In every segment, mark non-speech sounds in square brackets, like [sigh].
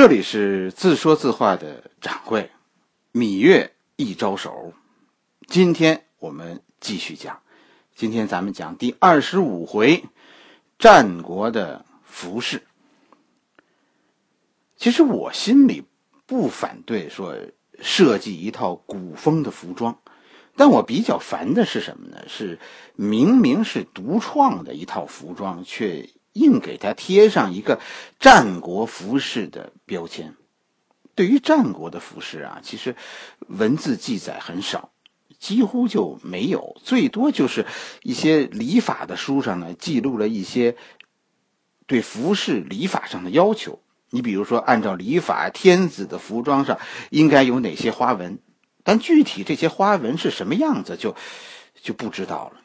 这里是自说自话的掌柜，芈月一招手。今天我们继续讲，今天咱们讲第二十五回，战国的服饰。其实我心里不反对说设计一套古风的服装，但我比较烦的是什么呢？是明明是独创的一套服装，却。硬给他贴上一个战国服饰的标签。对于战国的服饰啊，其实文字记载很少，几乎就没有，最多就是一些礼法的书上呢记录了一些对服饰礼法上的要求。你比如说，按照礼法，天子的服装上应该有哪些花纹，但具体这些花纹是什么样子，就就不知道了。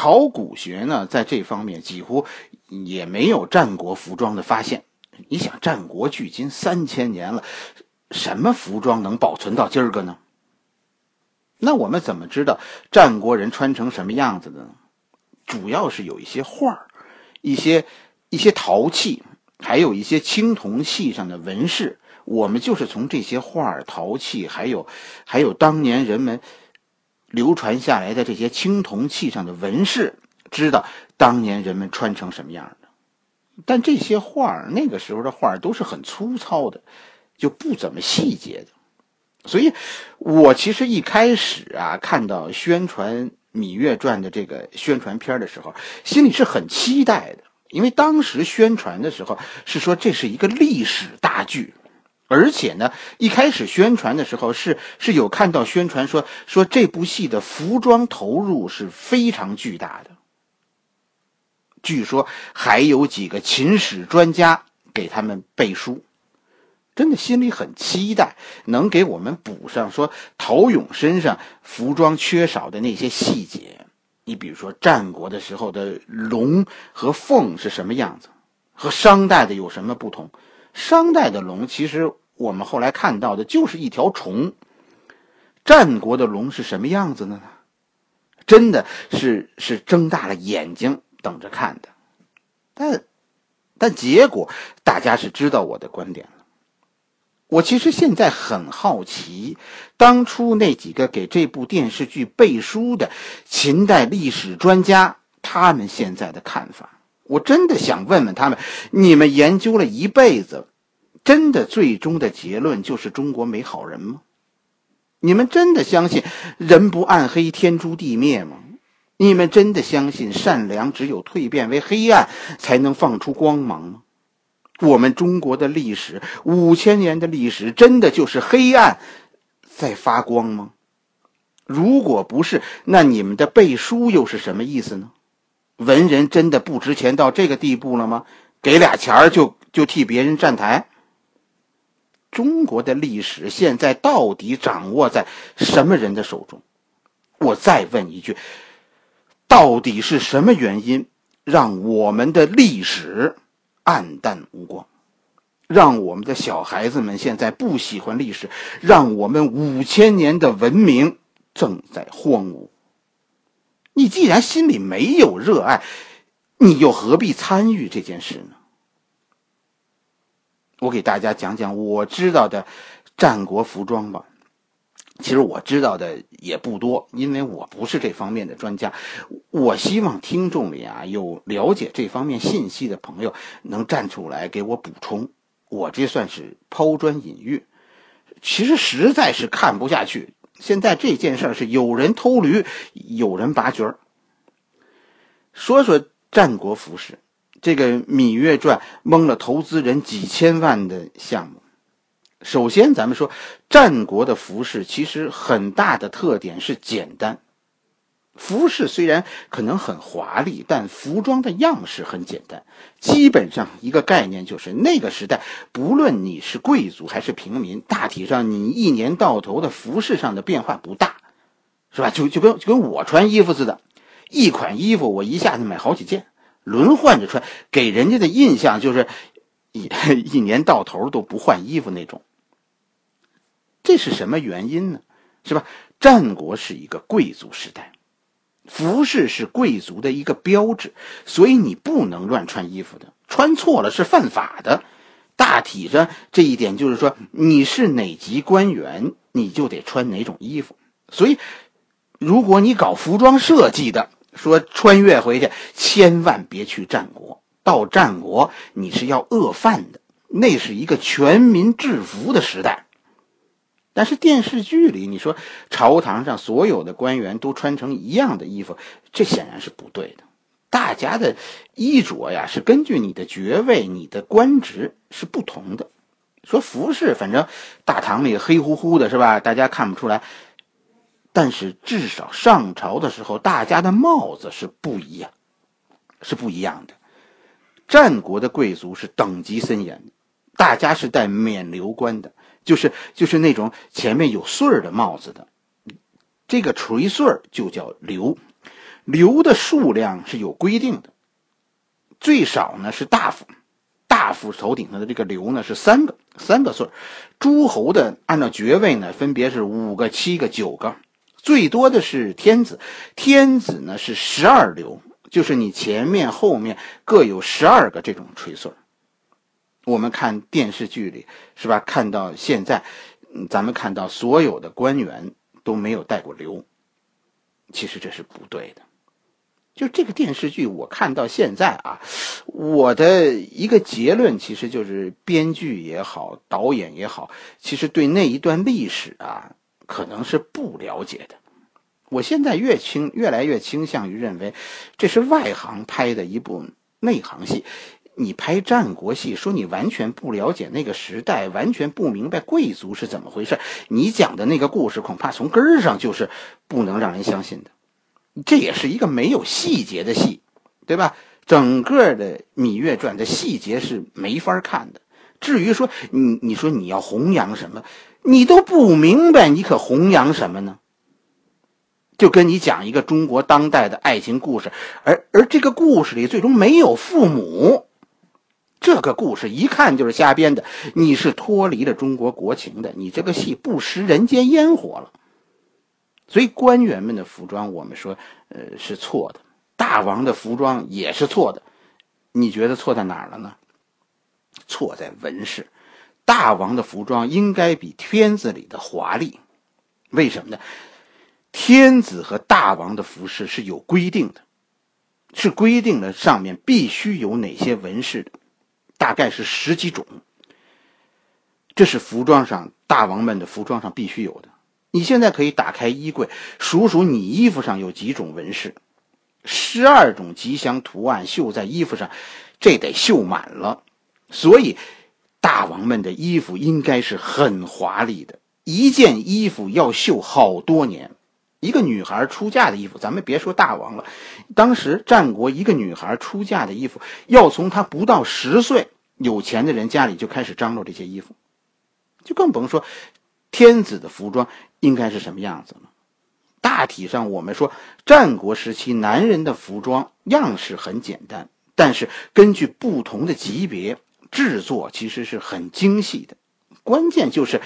考古学呢，在这方面几乎也没有战国服装的发现。你想，战国距今三千年了，什么服装能保存到今儿个呢？那我们怎么知道战国人穿成什么样子的呢？主要是有一些画一些一些陶器，还有一些青铜器上的纹饰。我们就是从这些画陶器，还有还有当年人们。流传下来的这些青铜器上的纹饰，知道当年人们穿成什么样的。但这些画那个时候的画都是很粗糙的，就不怎么细节的。所以，我其实一开始啊，看到宣传《芈月传》的这个宣传片的时候，心里是很期待的，因为当时宣传的时候是说这是一个历史大剧。而且呢，一开始宣传的时候是是有看到宣传说说这部戏的服装投入是非常巨大的。据说还有几个秦史专家给他们背书，真的心里很期待能给我们补上说陶俑身上服装缺少的那些细节。你比如说战国的时候的龙和凤是什么样子，和商代的有什么不同？商代的龙其实。我们后来看到的就是一条虫。战国的龙是什么样子的呢？真的是是睁大了眼睛等着看的。但但结果大家是知道我的观点了。我其实现在很好奇，当初那几个给这部电视剧背书的秦代历史专家，他们现在的看法，我真的想问问他们：你们研究了一辈子。真的最终的结论就是中国没好人吗？你们真的相信人不暗黑天诛地灭吗？你们真的相信善良只有蜕变为黑暗才能放出光芒吗？我们中国的历史五千年的历史真的就是黑暗在发光吗？如果不是，那你们的背书又是什么意思呢？文人真的不值钱到这个地步了吗？给俩钱儿就就替别人站台？中国的历史现在到底掌握在什么人的手中？我再问一句：到底是什么原因让我们的历史暗淡无光，让我们的小孩子们现在不喜欢历史，让我们五千年的文明正在荒芜？你既然心里没有热爱，你又何必参与这件事呢？我给大家讲讲我知道的战国服装吧。其实我知道的也不多，因为我不是这方面的专家。我希望听众里啊有了解这方面信息的朋友能站出来给我补充。我这算是抛砖引玉。其实实在是看不下去。现在这件事是有人偷驴，有人拔角说说战国服饰。这个《芈月传》蒙了投资人几千万的项目。首先，咱们说战国的服饰，其实很大的特点是简单。服饰虽然可能很华丽，但服装的样式很简单。基本上一个概念就是，那个时代不论你是贵族还是平民，大体上你一年到头的服饰上的变化不大，是吧？就就跟就跟我穿衣服似的，一款衣服我一下子买好几件。轮换着穿，给人家的印象就是一 [laughs] 一年到头都不换衣服那种。这是什么原因呢？是吧？战国是一个贵族时代，服饰是贵族的一个标志，所以你不能乱穿衣服的，穿错了是犯法的。大体上这一点就是说，你是哪级官员，你就得穿哪种衣服。所以，如果你搞服装设计的，说穿越回去，千万别去战国。到战国，你是要饿饭的，那是一个全民制服的时代。但是电视剧里，你说朝堂上所有的官员都穿成一样的衣服，这显然是不对的。大家的衣着呀，是根据你的爵位、你的官职是不同的。说服饰，反正大堂里黑乎乎的，是吧？大家看不出来。但是至少上朝的时候，大家的帽子是不一样，是不一样的。战国的贵族是等级森严，大家是戴冕旒冠的，就是就是那种前面有穗儿的帽子的。这个垂穗儿就叫旒。留的数量是有规定的，最少呢是大夫，大夫头顶上的这个留呢是三个，三个穗儿诸侯的按照爵位呢分别是五个、七个、九个，最多的是天子，天子呢是十二流，就是你前面后面各有十二个这种垂穗我们看电视剧里是吧？看到现在，咱们看到所有的官员都没有戴过流，其实这是不对的。就这个电视剧，我看到现在啊，我的一个结论其实就是，编剧也好，导演也好，其实对那一段历史啊，可能是不了解的。我现在越倾越来越倾向于认为，这是外行拍的一部内行戏。你拍战国戏，说你完全不了解那个时代，完全不明白贵族是怎么回事，你讲的那个故事，恐怕从根儿上就是不能让人相信的。这也是一个没有细节的戏，对吧？整个的《芈月传》的细节是没法看的。至于说你，你说你要弘扬什么，你都不明白，你可弘扬什么呢？就跟你讲一个中国当代的爱情故事，而而这个故事里最终没有父母，这个故事一看就是瞎编的。你是脱离了中国国情的，你这个戏不食人间烟火了。所以官员们的服装，我们说，呃，是错的；大王的服装也是错的。你觉得错在哪儿了呢？错在纹饰。大王的服装应该比天子里的华丽。为什么呢？天子和大王的服饰是有规定的，是规定了上面必须有哪些纹饰的，大概是十几种。这是服装上大王们的服装上必须有的。你现在可以打开衣柜，数数你衣服上有几种纹饰，十二种吉祥图案绣在衣服上，这得绣满了。所以，大王们的衣服应该是很华丽的，一件衣服要绣好多年。一个女孩出嫁的衣服，咱们别说大王了，当时战国一个女孩出嫁的衣服，要从她不到十岁，有钱的人家里就开始张罗这些衣服，就更甭说。天子的服装应该是什么样子了？大体上，我们说战国时期男人的服装样式很简单，但是根据不同的级别制作其实是很精细的。关键就是，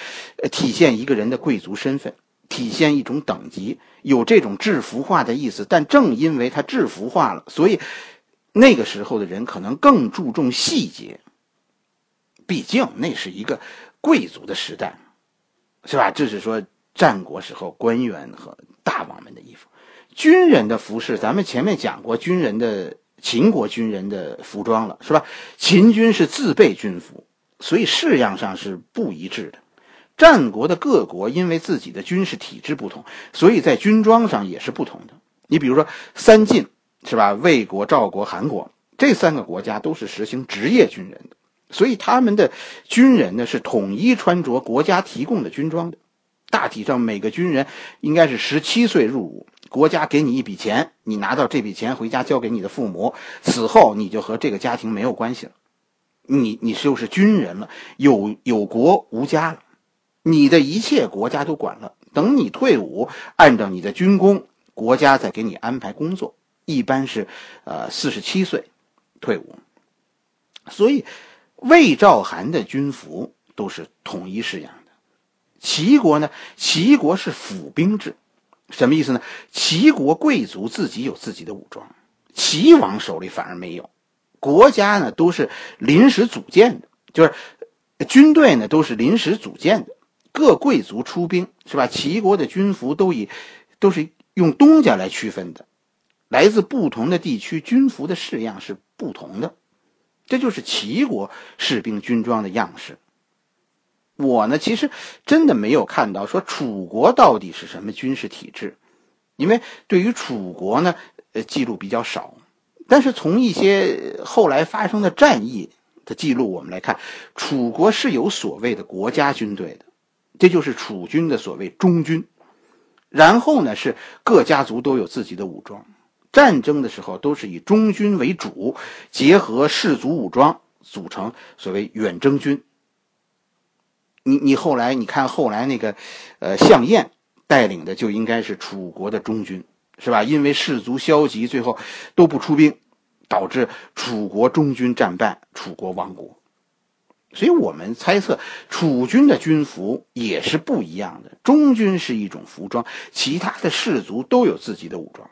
体现一个人的贵族身份，体现一种等级，有这种制服化的意思。但正因为它制服化了，所以那个时候的人可能更注重细节。毕竟那是一个贵族的时代。是吧？这是说战国时候官员和大王们的衣服，军人的服饰，咱们前面讲过军人的秦国军人的服装了，是吧？秦军是自备军服，所以式样上是不一致的。战国的各国因为自己的军事体制不同，所以在军装上也是不同的。你比如说三晋，是吧？魏国、赵国、韩国这三个国家都是实行职业军人的。所以他们的军人呢是统一穿着国家提供的军装的，大体上每个军人应该是十七岁入伍，国家给你一笔钱，你拿到这笔钱回家交给你的父母，此后你就和这个家庭没有关系了，你你就是军人了，有有国无家了，你的一切国家都管了，等你退伍，按照你的军功，国家再给你安排工作，一般是呃四十七岁退伍，所以。魏赵韩的军服都是统一式样的，齐国呢？齐国是府兵制，什么意思呢？齐国贵族自己有自己的武装，齐王手里反而没有。国家呢都是临时组建的，就是军队呢都是临时组建的，各贵族出兵是吧？齐国的军服都以都是用东家来区分的，来自不同的地区，军服的式样是不同的，这就是齐国士兵军装的样式。我呢，其实真的没有看到说楚国到底是什么军事体制，因为对于楚国呢，呃，记录比较少。但是从一些后来发生的战役的记录，我们来看，楚国是有所谓的国家军队的，这就是楚军的所谓中军。然后呢，是各家族都有自己的武装，战争的时候都是以中军为主，结合士族武装组成所谓远征军。你你后来你看后来那个，呃，项燕带领的就应该是楚国的中军，是吧？因为士卒消极，最后都不出兵，导致楚国中军战败，楚国亡国。所以我们猜测，楚军的军服也是不一样的。中军是一种服装，其他的士卒都有自己的武装。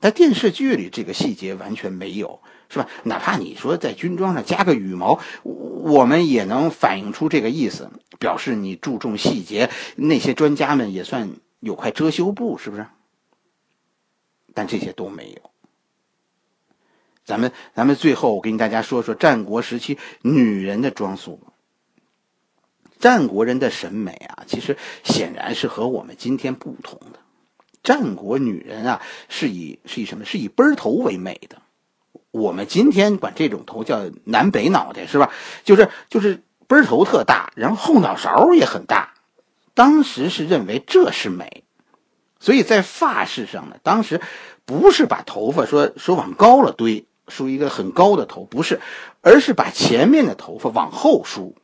在电视剧里，这个细节完全没有。是吧？哪怕你说在军装上加个羽毛，我们也能反映出这个意思，表示你注重细节。那些专家们也算有块遮羞布，是不是？但这些都没有。咱们咱们最后我跟大家说说战国时期女人的装束。战国人的审美啊，其实显然是和我们今天不同的。战国女人啊，是以是以什么？是以奔头为美的。我们今天管这种头叫南北脑袋，是吧？就是就是奔头特大，然后后脑勺也很大。当时是认为这是美，所以在发饰上呢，当时不是把头发说说往高了堆，梳一个很高的头，不是，而是把前面的头发往后梳，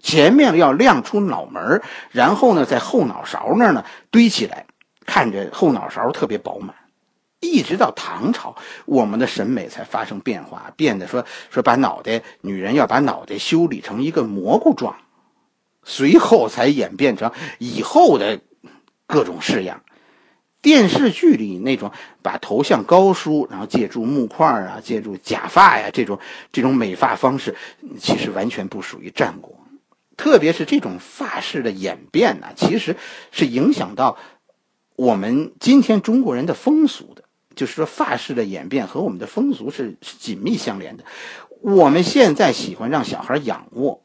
前面要亮出脑门然后呢，在后脑勺那儿呢堆起来，看着后脑勺特别饱满。一直到唐朝，我们的审美才发生变化，变得说说把脑袋，女人要把脑袋修理成一个蘑菇状，随后才演变成以后的各种式样。电视剧里那种把头像高梳，然后借助木块啊，借助假发呀，这种这种美发方式，其实完全不属于战国。特别是这种发式的演变呢，其实是影响到我们今天中国人的风俗的。就是说，发式的演变和我们的风俗是是紧密相连的。我们现在喜欢让小孩仰卧，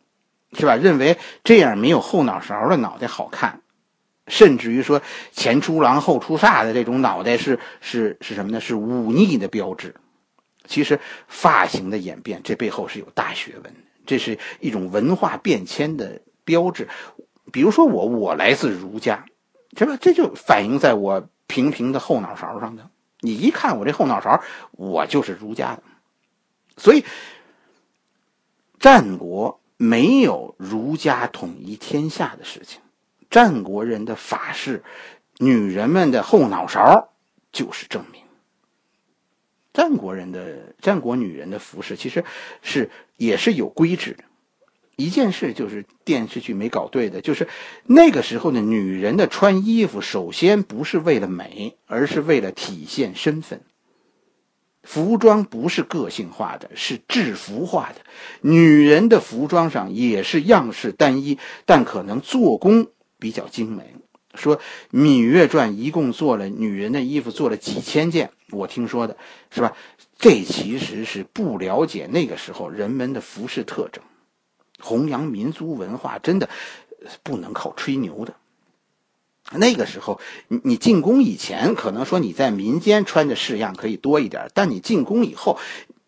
是吧？认为这样没有后脑勺的脑袋好看，甚至于说前出狼后出煞的这种脑袋是是是什么呢？是忤逆的标志。其实发型的演变，这背后是有大学问的，这是一种文化变迁的标志。比如说我，我来自儒家，是吧？这就反映在我平平的后脑勺上的。你一看我这后脑勺，我就是儒家的，所以战国没有儒家统一天下的事情。战国人的法式，女人们的后脑勺就是证明。战国人的战国女人的服饰其实是也是有规制的。一件事就是电视剧没搞对的，就是那个时候的女人的穿衣服，首先不是为了美，而是为了体现身份。服装不是个性化的，是制服化的。女人的服装上也是样式单一，但可能做工比较精美。说《芈月传》一共做了女人的衣服做了几千件，我听说的是吧？这其实是不了解那个时候人们的服饰特征。弘扬民族文化真的不能靠吹牛的。那个时候，你你进宫以前，可能说你在民间穿的式样可以多一点，但你进宫以后，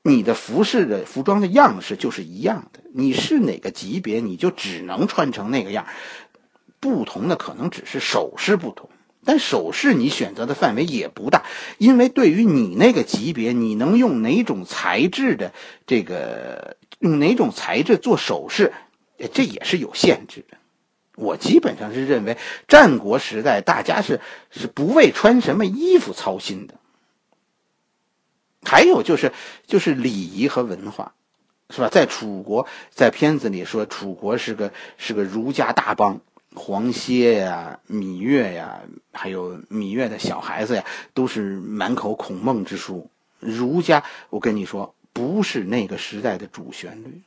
你的服饰的服装的样式就是一样的。你是哪个级别，你就只能穿成那个样。不同的可能只是首饰不同，但首饰你选择的范围也不大，因为对于你那个级别，你能用哪种材质的这个。用哪种材质做首饰，这也是有限制的。我基本上是认为，战国时代大家是是不为穿什么衣服操心的。还有就是，就是礼仪和文化，是吧？在楚国，在片子里说，楚国是个是个儒家大邦，黄歇呀、芈月呀，还有芈月的小孩子呀，都是满口孔孟之书。儒家，我跟你说。不是那个时代的主旋律，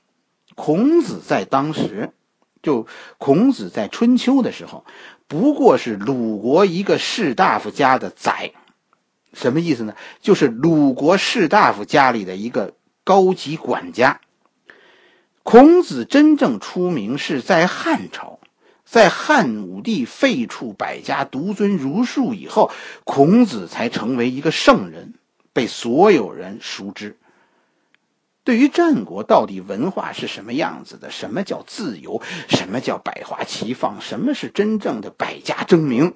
孔子在当时，就孔子在春秋的时候，不过是鲁国一个士大夫家的宰，什么意思呢？就是鲁国士大夫家里的一个高级管家。孔子真正出名是在汉朝。在汉武帝废黜百家，独尊儒术以后，孔子才成为一个圣人，被所有人熟知。对于战国到底文化是什么样子的，什么叫自由，什么叫百花齐放，什么是真正的百家争鸣，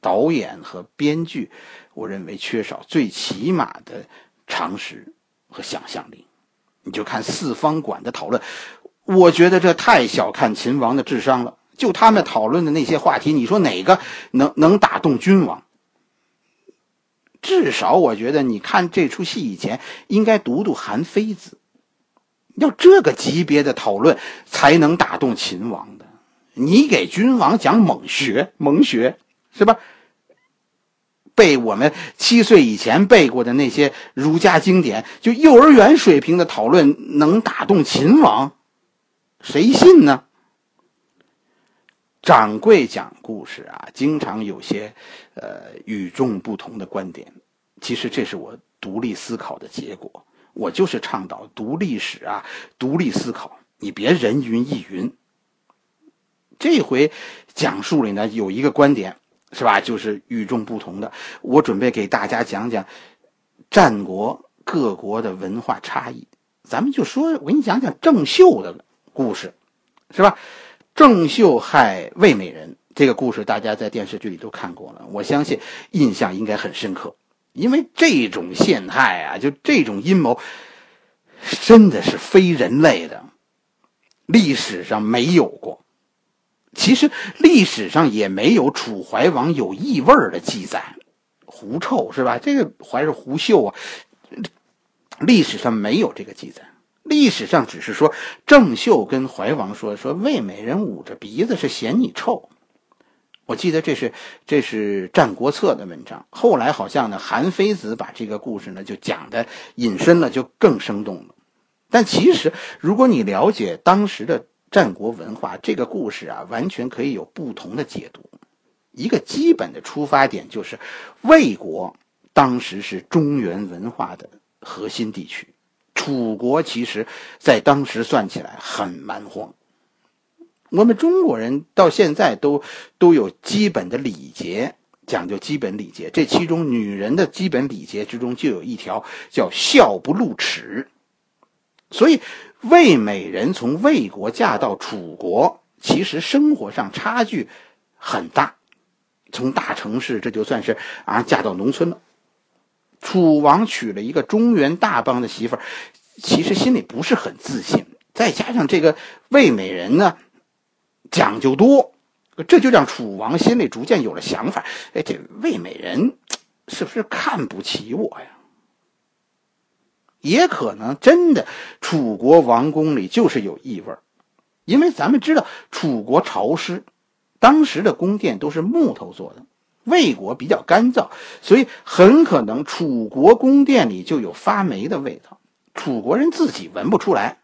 导演和编剧，我认为缺少最起码的常识和想象力。你就看四方馆的讨论。我觉得这太小看秦王的智商了。就他们讨论的那些话题，你说哪个能能打动君王？至少我觉得，你看这出戏以前，应该读读《韩非子》，要这个级别的讨论才能打动秦王的。你给君王讲蒙学，蒙学是吧？背我们七岁以前背过的那些儒家经典，就幼儿园水平的讨论，能打动秦王？谁信呢？掌柜讲故事啊，经常有些呃与众不同的观点。其实这是我独立思考的结果。我就是倡导读历史啊，独立思考，你别人云亦云。这回讲述里呢有一个观点是吧，就是与众不同的。我准备给大家讲讲战国各国的文化差异。咱们就说，我给你讲讲郑袖的。故事，是吧？郑袖害魏美人这个故事，大家在电视剧里都看过了，我相信印象应该很深刻。因为这种陷害啊，就这种阴谋，真的是非人类的，历史上没有过。其实历史上也没有楚怀王有异味的记载，狐臭是吧？这个还是狐臭啊，历史上没有这个记载。历史上只是说郑袖跟怀王说说魏美人捂着鼻子是嫌你臭，我记得这是这是《战国策》的文章。后来好像呢，韩非子把这个故事呢就讲的引申了，就更生动了。但其实如果你了解当时的战国文化，这个故事啊完全可以有不同的解读。一个基本的出发点就是魏国当时是中原文化的核心地区。楚国其实，在当时算起来很蛮荒。我们中国人到现在都都有基本的礼节，讲究基本礼节。这其中，女人的基本礼节之中就有一条叫“笑不露齿”。所以，魏美人从魏国嫁到楚国，其实生活上差距很大。从大城市，这就算是啊，嫁到农村了。楚王娶了一个中原大邦的媳妇儿。其实心里不是很自信，再加上这个魏美人呢，讲究多，这就让楚王心里逐渐有了想法。哎，这魏美人是不是看不起我呀？也可能真的楚国王宫里就是有异味儿因为咱们知道楚国潮湿，当时的宫殿都是木头做的，魏国比较干燥，所以很可能楚国宫殿里就有发霉的味道。楚国人自己闻不出来，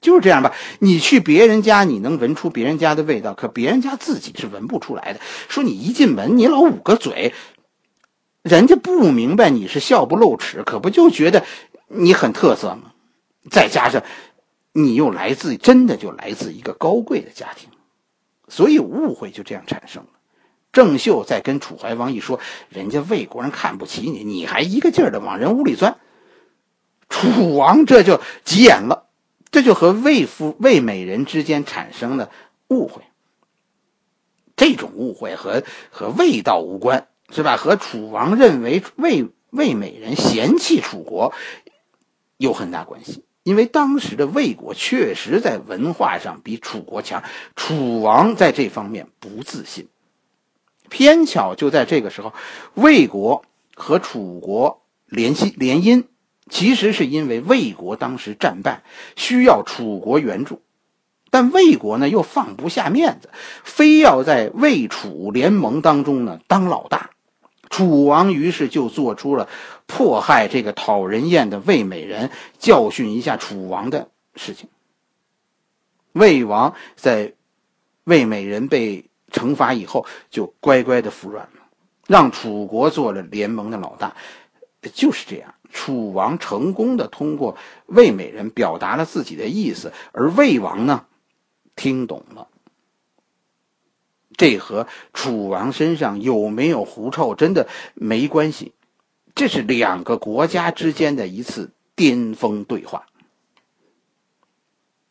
就是这样吧？你去别人家，你能闻出别人家的味道，可别人家自己是闻不出来的。说你一进门，你老捂个嘴，人家不明白你是笑不露齿，可不就觉得你很特色吗？再加上你又来自真的就来自一个高贵的家庭，所以误会就这样产生了。郑袖在跟楚怀王一说，人家魏国人看不起你，你还一个劲儿的往人屋里钻。楚王这就急眼了，这就和魏夫、魏美人之间产生了误会。这种误会和和味道无关，是吧？和楚王认为魏魏美人嫌弃楚国有很大关系。因为当时的魏国确实在文化上比楚国强，楚王在这方面不自信。偏巧就在这个时候，魏国和楚国联系联姻。其实是因为魏国当时战败，需要楚国援助，但魏国呢又放不下面子，非要在魏楚联盟当中呢当老大。楚王于是就做出了迫害这个讨人厌的魏美人、教训一下楚王的事情。魏王在魏美人被惩罚以后，就乖乖的服软了，让楚国做了联盟的老大。就是这样，楚王成功的通过魏美人表达了自己的意思，而魏王呢，听懂了。这和楚王身上有没有狐臭真的没关系，这是两个国家之间的一次巅峰对话。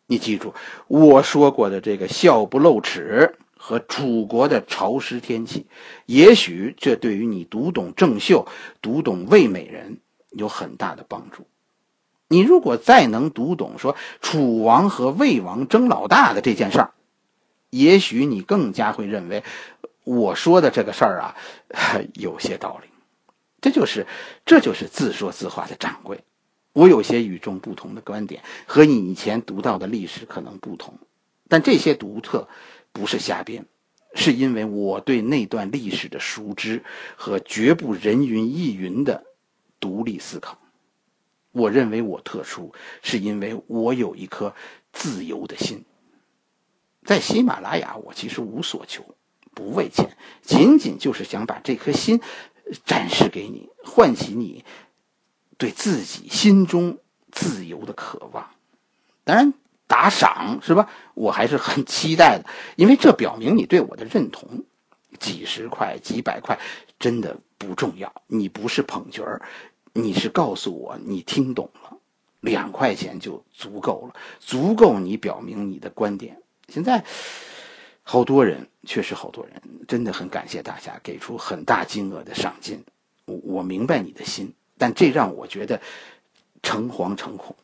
你记住我说过的这个笑不露齿和楚国的潮湿天气，也许这对于你读懂郑袖、读懂魏美人有很大的帮助。你如果再能读懂说楚王和魏王争老大的这件事儿。也许你更加会认为，我说的这个事儿啊，有些道理。这就是，这就是自说自话的掌柜。我有些与众不同的观点，和你以前读到的历史可能不同，但这些独特不是瞎编，是因为我对那段历史的熟知和绝不人云亦云的独立思考。我认为我特殊，是因为我有一颗自由的心。在喜马拉雅，我其实无所求，不为钱，仅仅就是想把这颗心展示给你，唤起你对自己心中自由的渴望。当然，打赏是吧？我还是很期待的，因为这表明你对我的认同。几十块、几百块真的不重要，你不是捧角儿，你是告诉我你听懂了。两块钱就足够了，足够你表明你的观点。现在，好多人确实好多人，真的很感谢大家给出很大金额的赏金。我我明白你的心，但这让我觉得诚惶诚恐。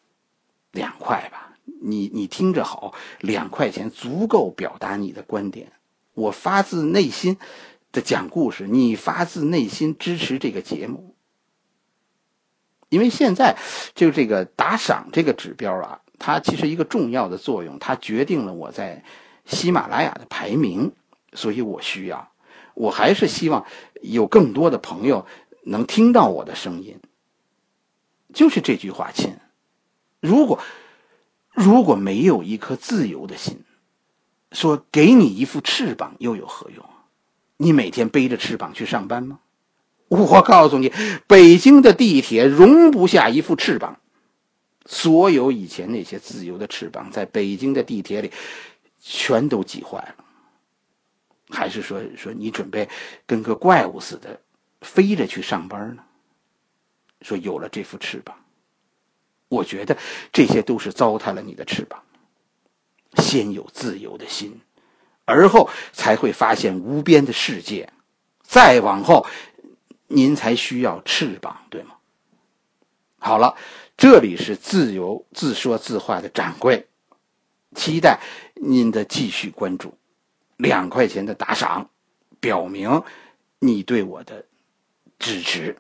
两块吧，你你听着好，两块钱足够表达你的观点。我发自内心的讲故事，你发自内心支持这个节目，因为现在就这个打赏这个指标啊。它其实一个重要的作用，它决定了我在喜马拉雅的排名，所以我需要，我还是希望有更多的朋友能听到我的声音。就是这句话，亲，如果如果没有一颗自由的心，说给你一副翅膀又有何用？你每天背着翅膀去上班吗？我告诉你，北京的地铁容不下一副翅膀。所有以前那些自由的翅膀，在北京的地铁里，全都挤坏了。还是说说你准备跟个怪物似的飞着去上班呢？说有了这副翅膀，我觉得这些都是糟蹋了你的翅膀。先有自由的心，而后才会发现无边的世界，再往后，您才需要翅膀，对吗？好了。这里是自由自说自话的掌柜，期待您的继续关注。两块钱的打赏，表明你对我的支持。